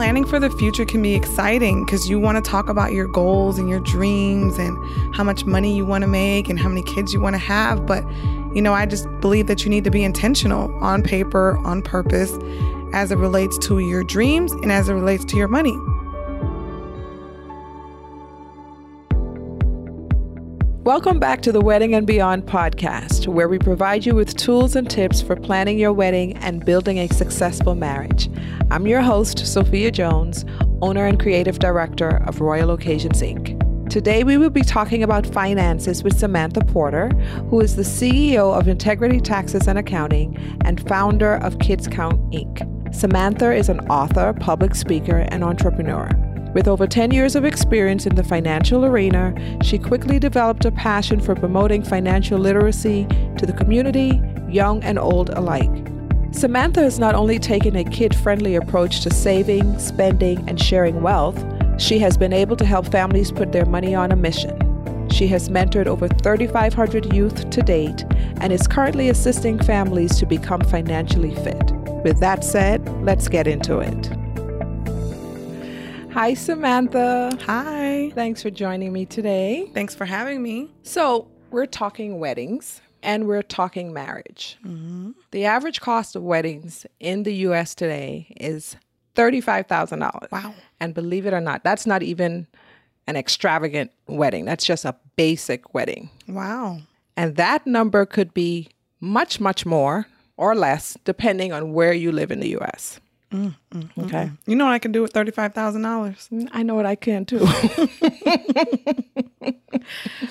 planning for the future can be exciting because you want to talk about your goals and your dreams and how much money you want to make and how many kids you want to have. But, you know, I just believe that you need to be intentional on paper, on purpose, as it relates to your dreams and as it relates to your money. Welcome back to the Wedding and Beyond podcast, where we provide you with tools and tips for planning your wedding and building a successful marriage. I'm your host, Sophia Jones, owner and creative director of Royal Occasions Inc. Today, we will be talking about finances with Samantha Porter, who is the CEO of Integrity Taxes and Accounting and founder of Kids Count Inc. Samantha is an author, public speaker, and entrepreneur. With over 10 years of experience in the financial arena, she quickly developed a passion for promoting financial literacy to the community, young and old alike. Samantha has not only taken a kid friendly approach to saving, spending, and sharing wealth, she has been able to help families put their money on a mission. She has mentored over 3,500 youth to date and is currently assisting families to become financially fit. With that said, let's get into it. Hi, Samantha. Hi. Thanks for joining me today. Thanks for having me. So, we're talking weddings and we're talking marriage. Mm-hmm. The average cost of weddings in the US today is $35,000. Wow. And believe it or not, that's not even an extravagant wedding, that's just a basic wedding. Wow. And that number could be much, much more or less depending on where you live in the US. Mm, mm, okay. Mm. You know what I can do with $35,000? I know what I can too.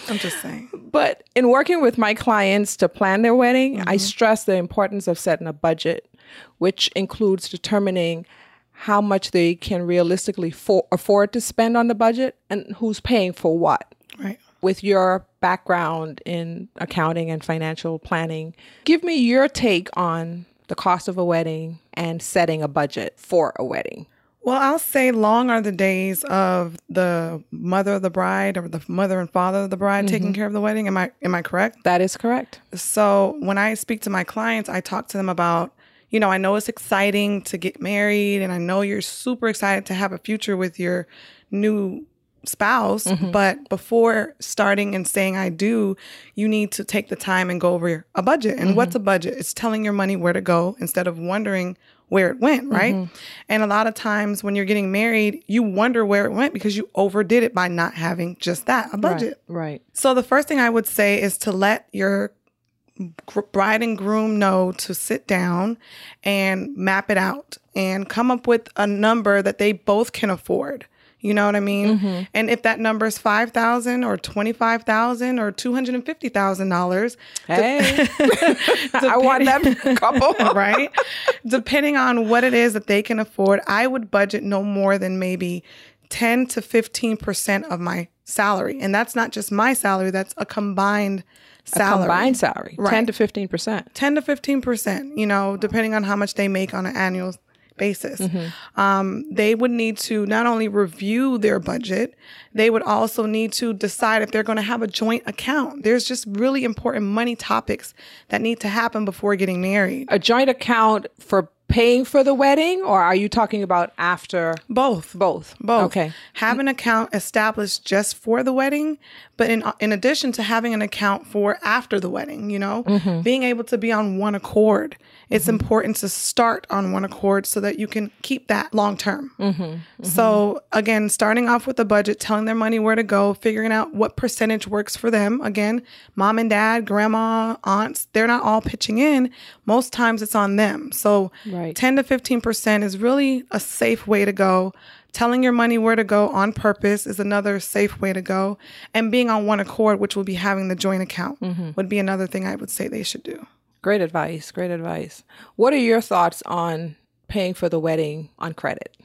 I'm just saying. But in working with my clients to plan their wedding, mm-hmm. I stress the importance of setting a budget, which includes determining how much they can realistically for- afford to spend on the budget and who's paying for what. Right. With your background in accounting and financial planning, give me your take on the cost of a wedding, and setting a budget for a wedding? Well, I'll say long are the days of the mother of the bride or the mother and father of the bride mm-hmm. taking care of the wedding. Am I am I correct? That is correct. So when I speak to my clients, I talk to them about, you know, I know it's exciting to get married and I know you're super excited to have a future with your new spouse, mm-hmm. but before starting and saying I do, you need to take the time and go over a budget. And mm-hmm. what's a budget? It's telling your money where to go instead of wondering where it went, right? Mm-hmm. And a lot of times when you're getting married, you wonder where it went because you overdid it by not having just that, a budget. Right. right. So the first thing I would say is to let your bride and groom know to sit down and map it out and come up with a number that they both can afford. You know what I mean? Mm-hmm. And if that number is five thousand or twenty five thousand or two hundred and fifty thousand dollars, hey, I want that couple, right? Depending on what it is that they can afford, I would budget no more than maybe ten to fifteen percent of my salary, and that's not just my salary; that's a combined salary. A combined salary, right. ten to fifteen percent. Ten to fifteen percent. You know, depending on how much they make on an annual basis. Mm-hmm. Um, they would need to not only review their budget, they would also need to decide if they're going to have a joint account. There's just really important money topics that need to happen before getting married. A joint account for paying for the wedding or are you talking about after both both both okay have an account established just for the wedding but in in addition to having an account for after the wedding you know mm-hmm. being able to be on one accord it's mm-hmm. important to start on one accord so that you can keep that long term. Mm-hmm. Mm-hmm. So, again, starting off with a budget, telling their money where to go, figuring out what percentage works for them. Again, mom and dad, grandma, aunts, they're not all pitching in. Most times it's on them. So, right. 10 to 15% is really a safe way to go. Telling your money where to go on purpose is another safe way to go. And being on one accord, which will be having the joint account, mm-hmm. would be another thing I would say they should do. Great advice. Great advice. What are your thoughts on paying for the wedding on credit?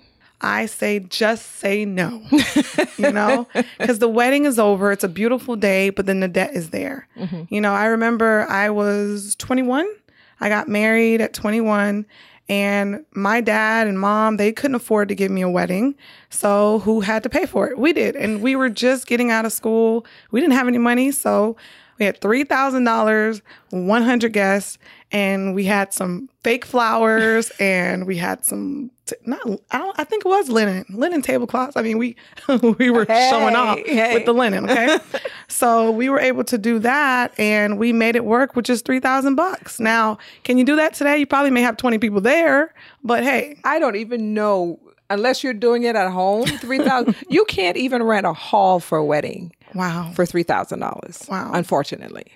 I say just say no, you know, because the wedding is over. It's a beautiful day, but then the debt is there. Mm-hmm. You know, I remember I was 21. I got married at 21 and my dad and mom, they couldn't afford to give me a wedding. So who had to pay for it? We did. And we were just getting out of school. We didn't have any money. So We had three thousand dollars, one hundred guests, and we had some fake flowers, and we had some t- not. I, don't, I think it was linen, linen tablecloths. I mean, we we were Hey, showing off hey. with the linen. Okay, so we were able to do that, and we made it work with just three thousand bucks. Now, can you do that today? You probably may have twenty people there, but hey, I don't even know unless you're doing it at home. Three thousand. you can't even rent a hall for a wedding wow. for three thousand dollars. Wow. Unfortunately,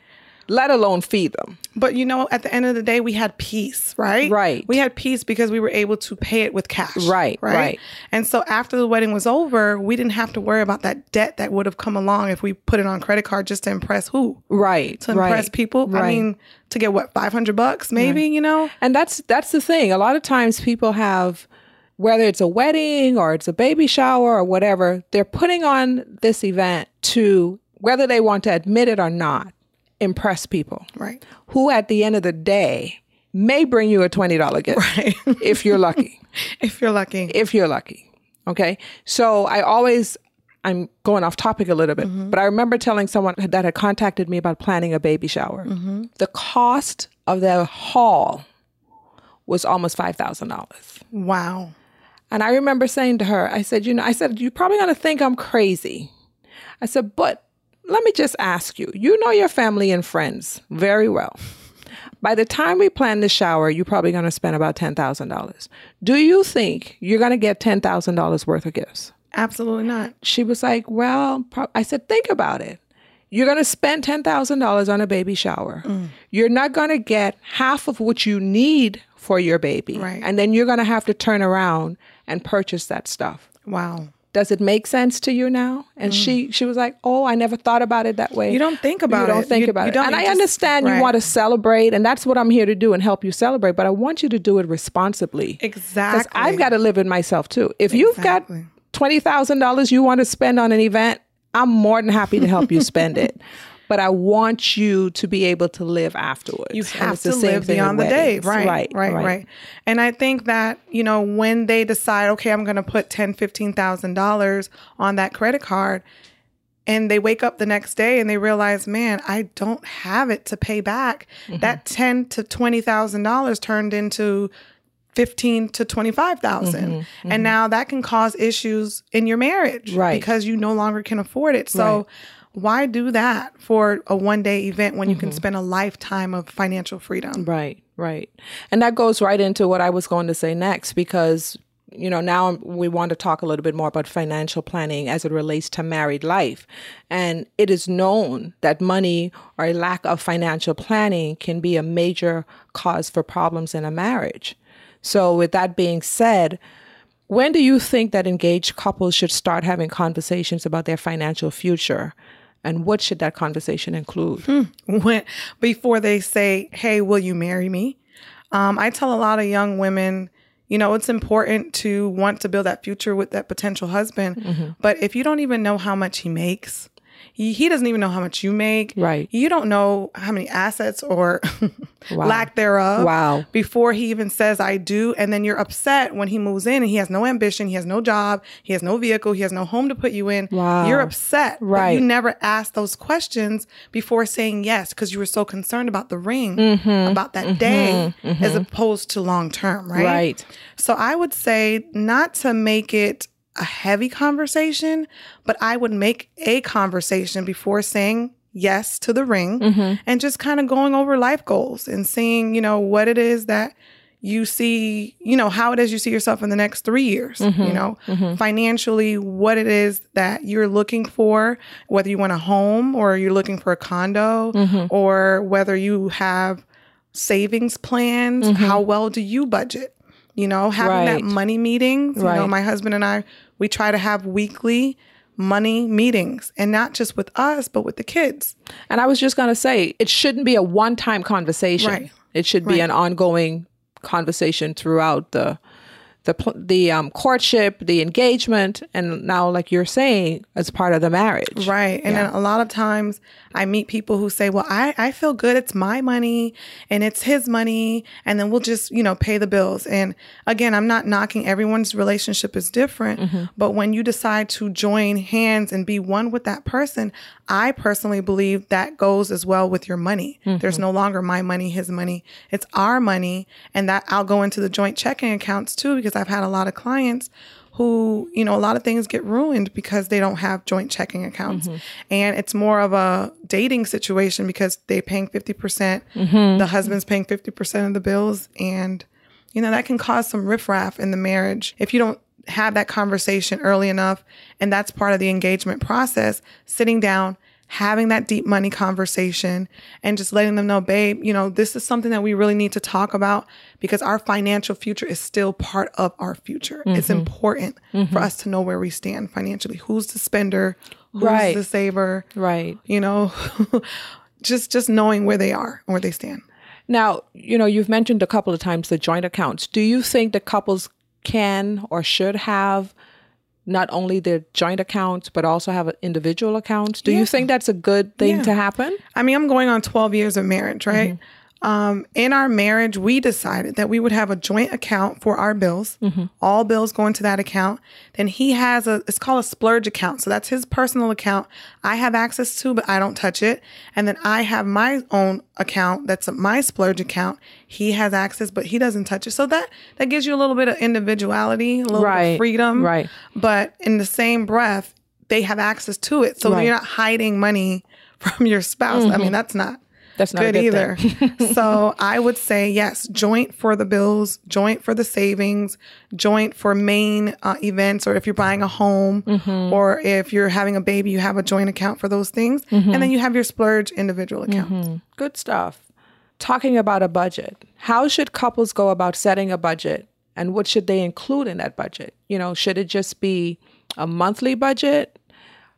let alone feed them. But you know, at the end of the day, we had peace, right? Right. We had peace because we were able to pay it with cash. Right, right. And so after the wedding was over, we didn't have to worry about that debt that would have come along if we put it on credit card just to impress who? Right. To impress right, people. I mean, to get what, 500 bucks maybe, you know? And that's that's the thing. A lot of times people have whether it's a wedding or it's a baby shower or whatever, they're putting on this event to whether they want to admit it or not, impress people. Right. Who at the end of the day may bring you a $20 gift Right. if you're lucky. if you're lucky. if you're lucky. Okay. So I always, I'm going off topic a little bit, mm-hmm. but I remember telling someone that had contacted me about planning a baby shower. Mm-hmm. The cost of the hall was almost $5,000. Wow. And I remember saying to her, I said, you know, I said, you're probably going to think I'm crazy. I said, but let me just ask you, you know your family and friends very well. By the time we plan the shower, you're probably going to spend about $10,000. Do you think you're going to get $10,000 worth of gifts? Absolutely not. She was like, well. I said, think about it. You're going to spend $10,000 on a baby shower. Mm. You're not going to get half of what you need for your baby. Right. And then you're going to have to turn around and purchase that stuff. Wow. Does it make sense to you now? And she mm. she was like, "Oh, I never thought about it that way." You don't think about it. you don't it. think You- about you it. And I just- understand right. you want to celebrate, and that's what I'm here to do and help you celebrate. But I want you to do it responsibly. Exactly. Because Exactly. I've got to live with myself too. If you've got twenty thousand dollars you want to spend on an event, I'm more than happy to help you spend it. But I want you to be able to live afterwards. You have to live beyond the day. weddings. Right, right, right, right, And I think that, you know, when they decide, okay, I'm going to put ten, fifteen thousand dollars on that credit card, and they wake up the next day and they realize, man, I don't have it to pay back. Mm-hmm. That ten to twenty thousand dollars turned into fifteen to twenty five and now that can cause issues in your marriage, Mm-hmm, Right. Because you no longer can afford it. So. Right. Why do that for a one day event when you Mm-hmm. can spend a lifetime of financial freedom? Right, right. And that goes right into what I was going to say next because, you know, now we want to talk a little bit more about financial planning as it relates to married life. And it is known that money or a lack of financial planning can be a major cause for problems in a marriage. So, with that being said, when do you think that engaged couples should start having conversations about their financial future? And what should that conversation include? when before they say, "Hey, will you marry me?" Um, I tell a lot of young women, you know, it's important to want to build that future with that potential husband. Mm-hmm. But if you don't even know how much he makes, he, he doesn't even know how much you make. Right. You don't know how many assets or Wow. lack thereof. Wow. Before he even says I do, and then you're upset when he moves in and he has no ambition, he has no job, he has no vehicle, he has no home to put you in. Wow. You're upset. Right. you never asked those questions before saying yes because you were so concerned about the ring, Mm-hmm. about that day, as opposed to long term, right? Right. So I would say not to make it a heavy conversation, but I would make a conversation before saying yes to the ring Mm-hmm. and just kind of going over life goals and seeing, you know, what it is that you see, you know, how it is you see yourself in the next three years, Mm-hmm. you know, financially, what it is that you're looking for, whether you want a home or you're looking for a condo Mm-hmm. or whether you have savings plans, how well do you budget? You know, having that Mm-hmm. Right. money meetings. You know, my husband and I, we try to have weekly money meetings and not just with us, but with the kids. And I was just going to say, it shouldn't be a one time conversation. Right. It should be Right. an ongoing conversation throughout the the the um, courtship, the engagement, and now, like you're saying, as part of the marriage. Right. And then a lot of times I meet people who say, well, I, I feel good. It's my money and it's his money. And then we'll just, you know, pay the bills. And again, I'm not knocking everyone's relationship is different. But when you decide to join hands and be one with that person, I personally believe that goes as well with your money. There's no longer my money, his money. It's our money. And that I'll go into the joint checking accounts too, because I've had a lot of clients who, you know, a lot of things get ruined because they don't have joint checking accounts. Mm-hmm. And it's more of a dating situation because they're paying 50%, percent mm-hmm. the husband's paying 50% of the bills. And, you know, that can cause some riffraff in the marriage if you don't have that conversation early enough. And that's part of the engagement process, sitting down, having that deep money conversation and just letting them know, babe, you know, this is something that we really need to talk about because our financial future is still part of our future. It's mm-hmm. important for mm-hmm. us to know where we stand financially. Who's the spender? Who's Right. the saver? Right. You know, just just knowing where they are and where they stand. Now, you know, you've mentioned a couple of times the joint accounts. Do you think that couples can or should have not only their joint accounts, but also have individual accounts? Do Yeah. you think that's a good thing Yeah. to happen? I mean, I'm going on 12 years of marriage, right? Mm-hmm. Um, in our marriage, we decided that we would have a joint account for our bills. All bills go into that account. Then he has a, it's called a splurge account. So that's his personal account. I have access to, but I don't touch it. And then I have my own account. That's my splurge account. He has access, but he doesn't touch it. So that, that gives you a little bit of individuality, a little bit of freedom. right. But in the same breath, they have access to it. So Right. you're not hiding money from your spouse. I mean, that's not That's not a good, good either. so I would say yes, joint for the bills, joint for the savings, joint for main uh, events, or if you're buying a home, Mm-hmm. or if you're having a baby, you have a joint account for those things, Mm-hmm. and then you have your splurge individual account. Good stuff. Talking about a budget, how should couples go about setting a budget and what should they include in that budget? You know, should it just be a monthly budget?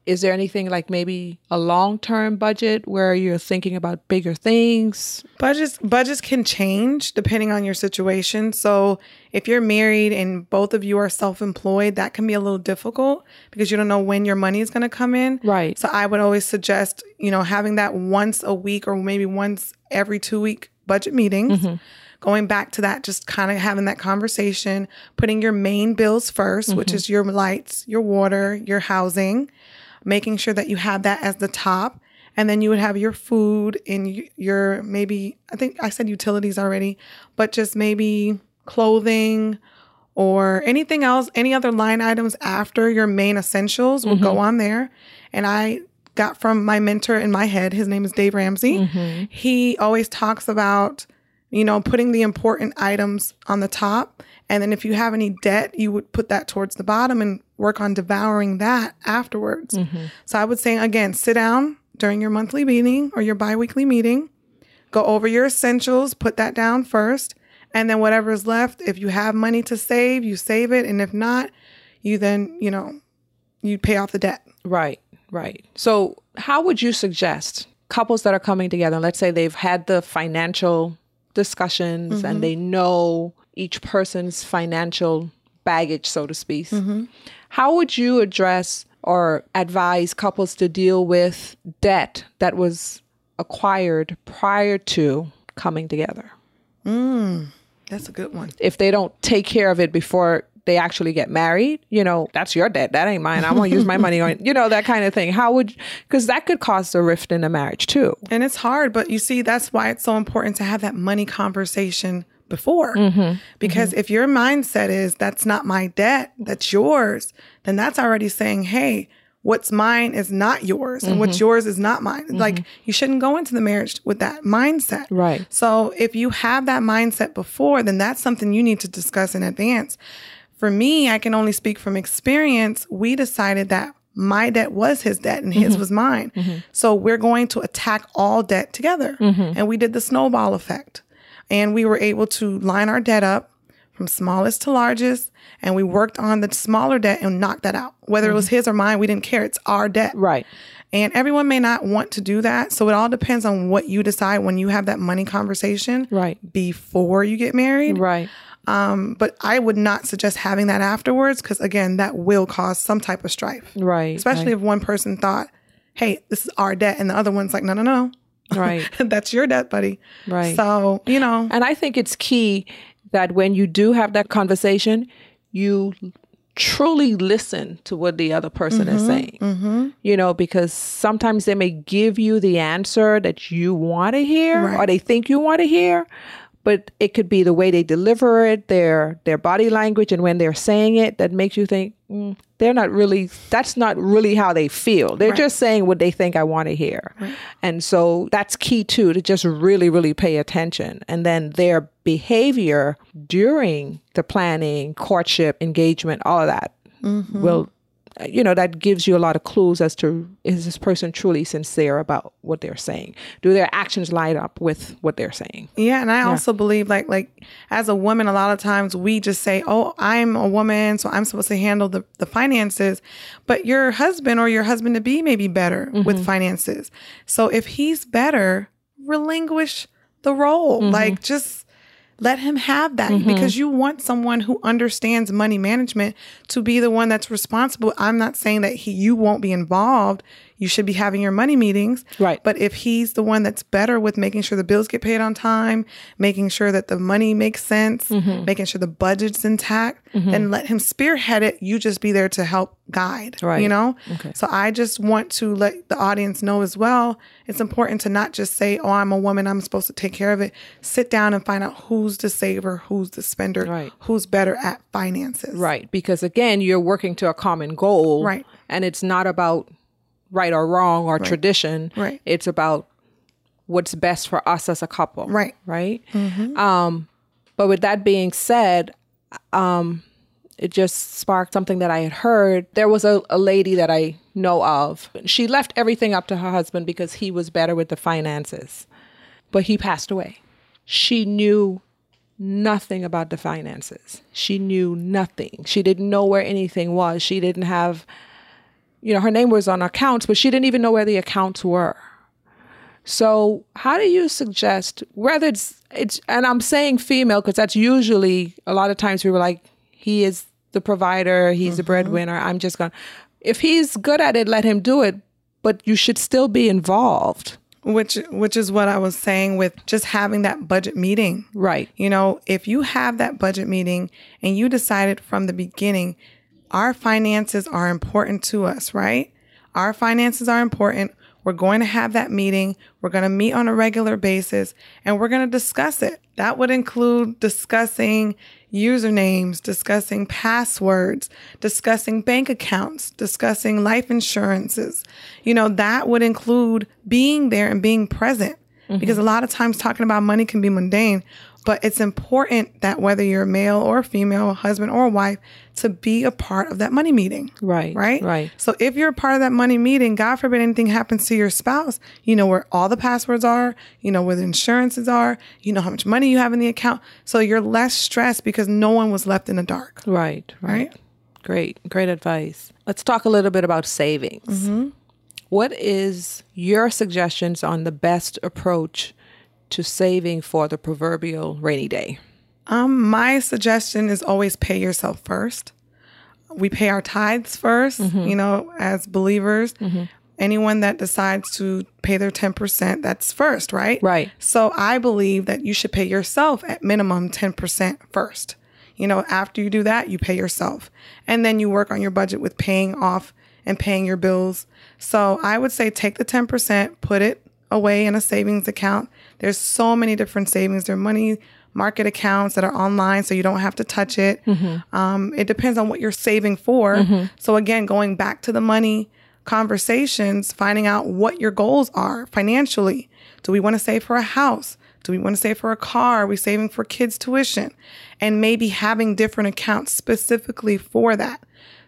Is there anything like maybe a long term budget where you're thinking about bigger things? Budgets budgets can change depending on your situation. So if you're married and both of you are self-employed, that can be a little difficult because you don't know when your money is going to come in. Right. So I would always suggest, you know, having that once a week or maybe once every 2 week budget meetings. Mm-hmm. Going back to that, just kind of having that conversation, putting your main bills 1st mm-hmm. which is your lights, your water, your housing, making sure that you have that as the top. And then you would have your food and your maybe, I think I said utilities already, but just maybe clothing or anything else, any other line items after your main essentials will go mm-hmm. on there. And I got from my mentor in my head, his name is Dave Ramsey. Mm-hmm. He always talks about, you know, putting the important items on the top. And then if you have any debt, you would put that towards the bottom and work on devouring that afterwards. Mm-hmm. So I would say, again, sit down during your monthly meeting or your biweekly meeting, go over your essentials, put that down first. And then whatever is left, if you have money to save, you save it. And if not, you then, you know, you pay off the debt. Right, right. So, how would you suggest couples that are coming together, let's say they've had the financial discussions and mm-hmm. they know each person's financial baggage, so to speak, mm-hmm. How would you address or advise couples to deal with debt that was acquired prior to coming together? Hmm, that's a good one. if they don't take care of it before they actually get married, you know, that's your debt. That ain't mine. I won't use my money on, you know, that kind of thing. How would, because that could cause a rift in a marriage too. And it's hard, but you see, that's why it's so important to have that money conversation before. Mm-hmm. Because mm-hmm. if your mindset is, that's not my debt, that's yours, then that's already saying, hey, what's mine is not yours and what's mm-hmm. yours is not mine. Like you shouldn't go into the marriage with that mindset. Right. So if you have that mindset before, then that's something you need to discuss in advance. For me, I can only speak from experience. We decided that my debt was his debt and his was mine. So we're going to attack all debt together. And we did the snowball effect. And we were able to line our debt up from smallest to largest. And we worked on the smaller debt and knocked that out. Whether it was his or mine, we didn't care. It's our debt. Right. And everyone may not want to do that. So it all depends on what you decide when you have that money conversation Right. before you get married. Right. Um, but I would not suggest having that afterwards because, again, that will cause some type of strife. Right. Especially right. if one person thought, hey, this is our debt, and the other one's like, no, no, no. Right. That's your debt, buddy. Right. So, you know. And I think it's key that when you do have that conversation, you truly listen to what the other person Mm-hmm, is saying. You know, because sometimes they may give you the answer that you want to hear or they think you want to hear, but it could be the way they deliver it, their their body language and when they're saying it that makes you think mm, they're not really that's not really how they feel. They're Right. just saying what they think I want to hear. And so that's key too to just really really pay attention and then their behavior during the planning, courtship, engagement, all of that will Uh, you know that gives you a lot of clues as to is this person truly sincere about what they're saying? Do their actions line up with what they're saying? Yeah, and I also believe like like as a woman, a lot of times we just say, "Oh, I'm a woman, so I'm supposed to handle the the finances," but your husband or your husband to be may be better with mm-hmm. finances. So if he's better, relinquish the role. Like mm-hmm. just let him have that mm-hmm. because you want someone who understands money management to be the one that's responsible. I'm not saying that he you won't be involved. You should be having your money meetings. Right. But if he's the one that's better with making sure the bills get paid on time, making sure that the money makes sense, Mm-hmm. making sure the budget's intact, then let him spearhead it. You just be there to help guide. Right. You know? Okay. So I just want to let the audience know as well. It's important to not just say, Oh, I'm a woman, I'm supposed to take care of it. Sit down and find out who's the saver, who's the spender, Right. who's better at finances. right because again you're working to a common goal Right. and it's not about right or wrong or tradition Right. it's about what's best for us as a couple Right. right um but with that being said um it just sparked something that I had heard. There was a, a lady that I know of. She left everything up to her husband because he was better with the finances. But he passed away. She knew nothing about the finances. She knew nothing. She didn't know where anything was. She didn't have, you know, her name was on accounts, but she didn't even know where the accounts were. So, how do you suggest whether it's it's and I'm saying female because that's usually a lot of times we were like he is the provider, he's the mm-hmm. breadwinner. I'm just going to if he's good at it, let him do it, but you should still be involved. Which which is what I was saying with just having that budget meeting. Right. You know, if you have that budget meeting and you decided from the beginning, our finances are important to us, right? Our finances are important. We're going to have that meeting. We're going to meet on a regular basis and we're going to discuss it. That would include discussing usernames, discussing passwords, discussing bank accounts, discussing life insurances. You know, that would include being there and being present mm-hmm. because a lot of times talking about money can be mundane, but it's important that whether you're a male or female, husband or wife, to be a part of that money meeting. Right, Right. right. So if you're a part of that money meeting, God forbid anything happens to your spouse, you know where all the passwords are, you know where the insurances are, you know how much money you have in the account. So you're less stressed because no one was left in the dark. Right, right. Right. Great, great advice. Let's talk a little bit about savings. Mm-hmm. What is your suggestions on the best approach to saving for the proverbial rainy day? Um, my suggestion is always pay yourself first. We pay our tithes 1st you know, as believers. Anyone that decides to pay their 10%, that's first, right? Right. So I believe that you should pay yourself at minimum 10% first. You know, after you do that, you pay yourself. And then you work on your budget with paying off and paying your bills. So I would say take the 10%, put it away in a savings account. There's so many different savings. There are money market accounts that are online so you don't have to touch it. Mm-hmm. Um, it depends on what you're saving for. Mm-hmm. So again, going back to the money conversations, finding out what your goals are financially. Do we want to save for a house? Do we want to save for a car? Are we saving for kids' tuition? And maybe having different accounts specifically for that.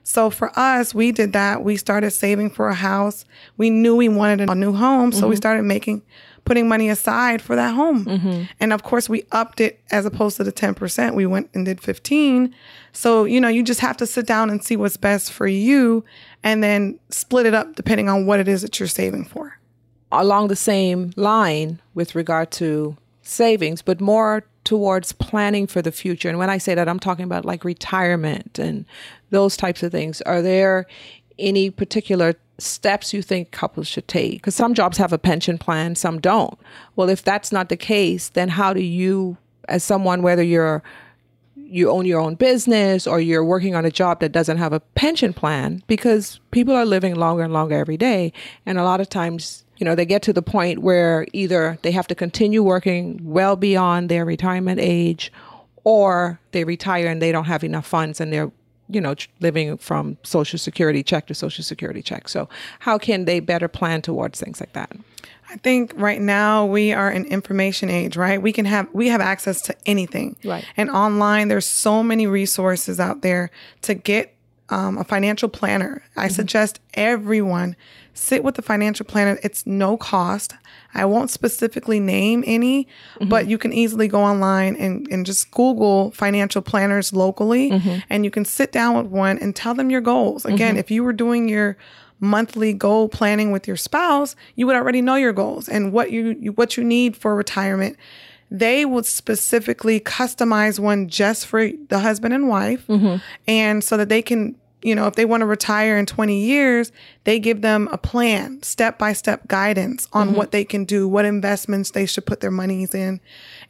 So for us, we did that. We started saving for a house. We knew we wanted a new home, so we mm-hmm. started making putting money aside for that home. Mm-hmm. And of course, we upped it as opposed to the 10%. We went and did 15. So, you know, you just have to sit down and see what's best for you and then split it up depending on what it is that you're saving for. Along the same line with regard to savings, but more towards planning for the future? And when I say that, I'm talking about like retirement and those types of things. Are there any particular steps you think couples should take? Because some jobs have a pension plan, some don't. Well, if that's not the case, then how do you, as someone, whether you're you own your own business or you're working on a job that doesn't have a pension plan because people are living longer and longer every day and a lot of times you know they get to the point where either they have to continue working well beyond their retirement age or they retire and they don't have enough funds and they're you know living from social security check to social security check so how can they better plan towards things like that I think right now we are in information age, right? We can have we have access to anything, right? And online, there's so many resources out there to get um, a financial planner. I mm-hmm. suggest everyone sit with the financial planner. It's no cost. I won't specifically name any, mm-hmm. but you can easily go online and, and just Google financial planners locally, mm-hmm. and you can sit down with one and tell them your goals. Again, mm-hmm. if you were doing your monthly goal planning with your spouse, you would already know your goals and what you, what you need for retirement. They would specifically customize one just for the husband and wife, mm-hmm. and so that they can you know, if they want to retire in 20 years, they give them a plan, step by step guidance on mm-hmm. what they can do, what investments they should put their monies in.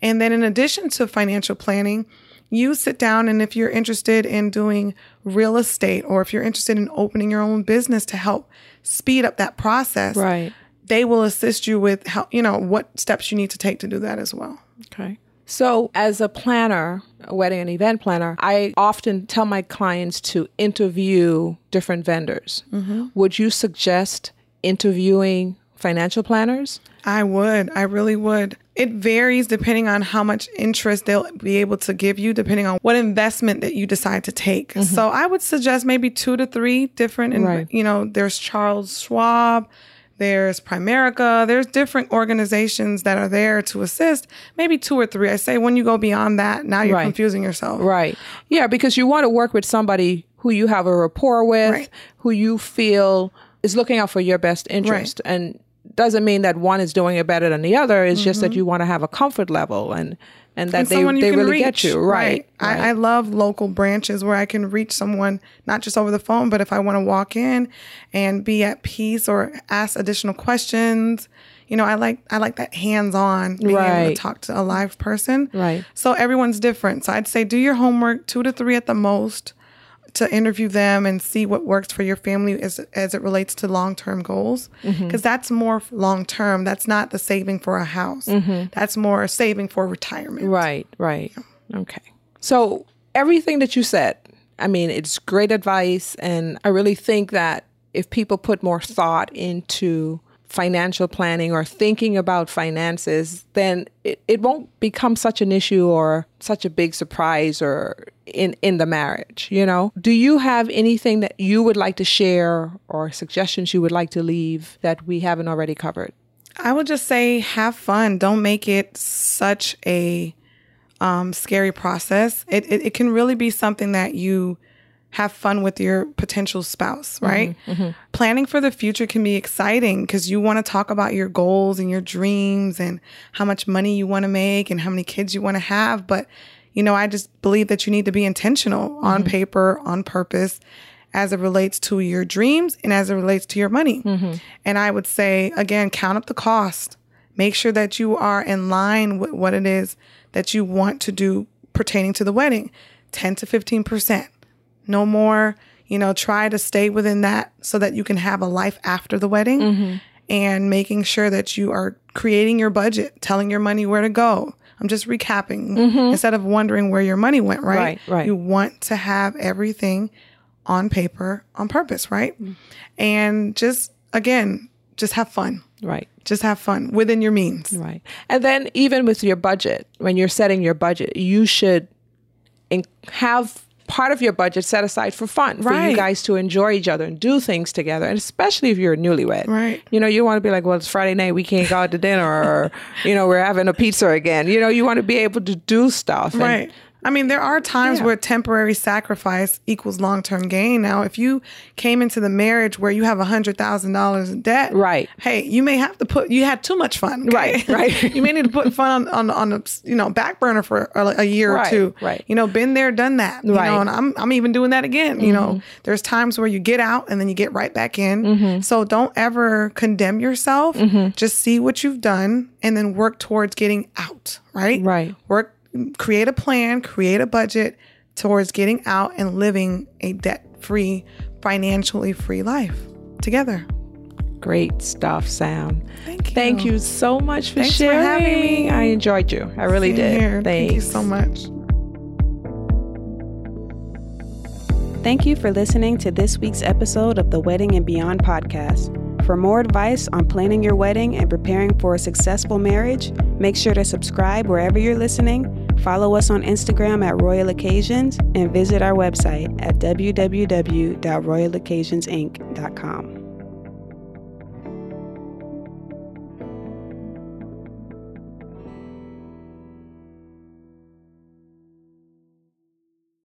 And then in addition to financial planning, you sit down and if you're interested in doing real estate or if you're interested in opening your own business to help speed up that process, right. they will assist you with how, you know, what steps you need to take to do that as well. Okay. So, as a planner, a wedding and event planner, I often tell my clients to interview different vendors. Mm-hmm. Would you suggest interviewing financial planners? I would. I really would. It varies depending on how much interest they'll be able to give you, depending on what investment that you decide to take. Mm-hmm. So I would suggest maybe two to three different, right. you know, there's Charles Schwab, there's Primerica, there's different organizations that are there to assist. Maybe two or three. I say when you go beyond that, now you're right. confusing yourself. Right. Yeah, because you want to work with somebody who you have a rapport with, right. who you feel is looking out for your best interest. Right. And doesn't mean that one is doing it better than the other. It's mm-hmm. just that mm-hmm. you want to have a comfort level and and that and they, they really reach. get you right. right. I, I, love local branches where I can reach someone not just over the phone, but if I want to walk in and be at peace or ask additional questions. You know, I like I like that hands on being right. able to talk to a live person. Right. So everyone's different. So I'd say do your homework, two to three at the most to interview them and see what works for your family as as it relates to long term goals because mm-hmm. that's more long term. That's not the saving for a house. Mm-hmm. That's more saving for retirement. Right. Right. Yeah. Okay. So everything that you said, I mean, it's great advice, and I really think that if people put more thought into financial planning or thinking about finances, then it, it won't become such an issue or such a big surprise or in, in the marriage, you know? Do you have anything that you would like to share or suggestions you would like to leave that we haven't already covered? I would just say have fun. Don't make it such a um, scary process. It, it, it can really be something that you have fun with your potential spouse, mm-hmm, right? Mm-hmm, mm-hmm. Planning for the future can be exciting because you want to talk about your goals and your dreams and how much money you want to make and how many kids you want to have. But, you know, I just believe that you need to be intentional mm-hmm. on paper, on purpose, as it relates to your dreams and as it relates to your money. Mm-hmm. And I would say, again, count up the cost. Make sure that you are in line with what it is that you want to do pertaining to the wedding 10 to 15% no more, you know, try to stay within that so that you can have a life after the wedding mm-hmm. and making sure that you are creating your budget, telling your money where to go. I'm just recapping mm-hmm. instead of wondering where your money went, right? Right, right. You want to have everything on paper on purpose, right? Mm-hmm. And just again, just have fun. Right. Just have fun within your means. Right. And then even with your budget, when you're setting your budget, you should have part of your budget set aside for fun, right. for you guys to enjoy each other and do things together. And especially if you're newlywed. Right. You know, you want to be like, well, it's Friday night, we can't go out to dinner or, you know, we're having a pizza again. You know, you want to be able to do stuff. And, right. I mean, there are times Yeah. where temporary sacrifice equals long term gain. Now, if you came into the marriage where you have a hundred thousand dollars in debt, Right. Hey, you may have to put. You had too much fun, okay? Right, right. you may need to put fun on on on a you know back burner for a, a year Right, or two. right. You know, been there, done that. You Right. Mm-hmm. know, and I'm I'm even doing that again. You know, there's times where you get out and then you get right back in. So don't ever condemn yourself. Mm-hmm. Just see what you've done and then work towards getting out. Right. Right. Work, create a plan, create a budget towards getting out and living a debt free, financially free life together. Great stuff, Sam. Thank you. Thank you so much for Thanks for sharing. having me. I enjoyed you. I really Same did. here. Thank you so much. Thank you for listening to this week's episode of the Wedding and Beyond podcast. For more advice on planning your wedding and preparing for a successful marriage, make sure to subscribe wherever you're listening, follow us on Instagram at Royal Occasions, and visit our website at www.royaloccasionsinc.com.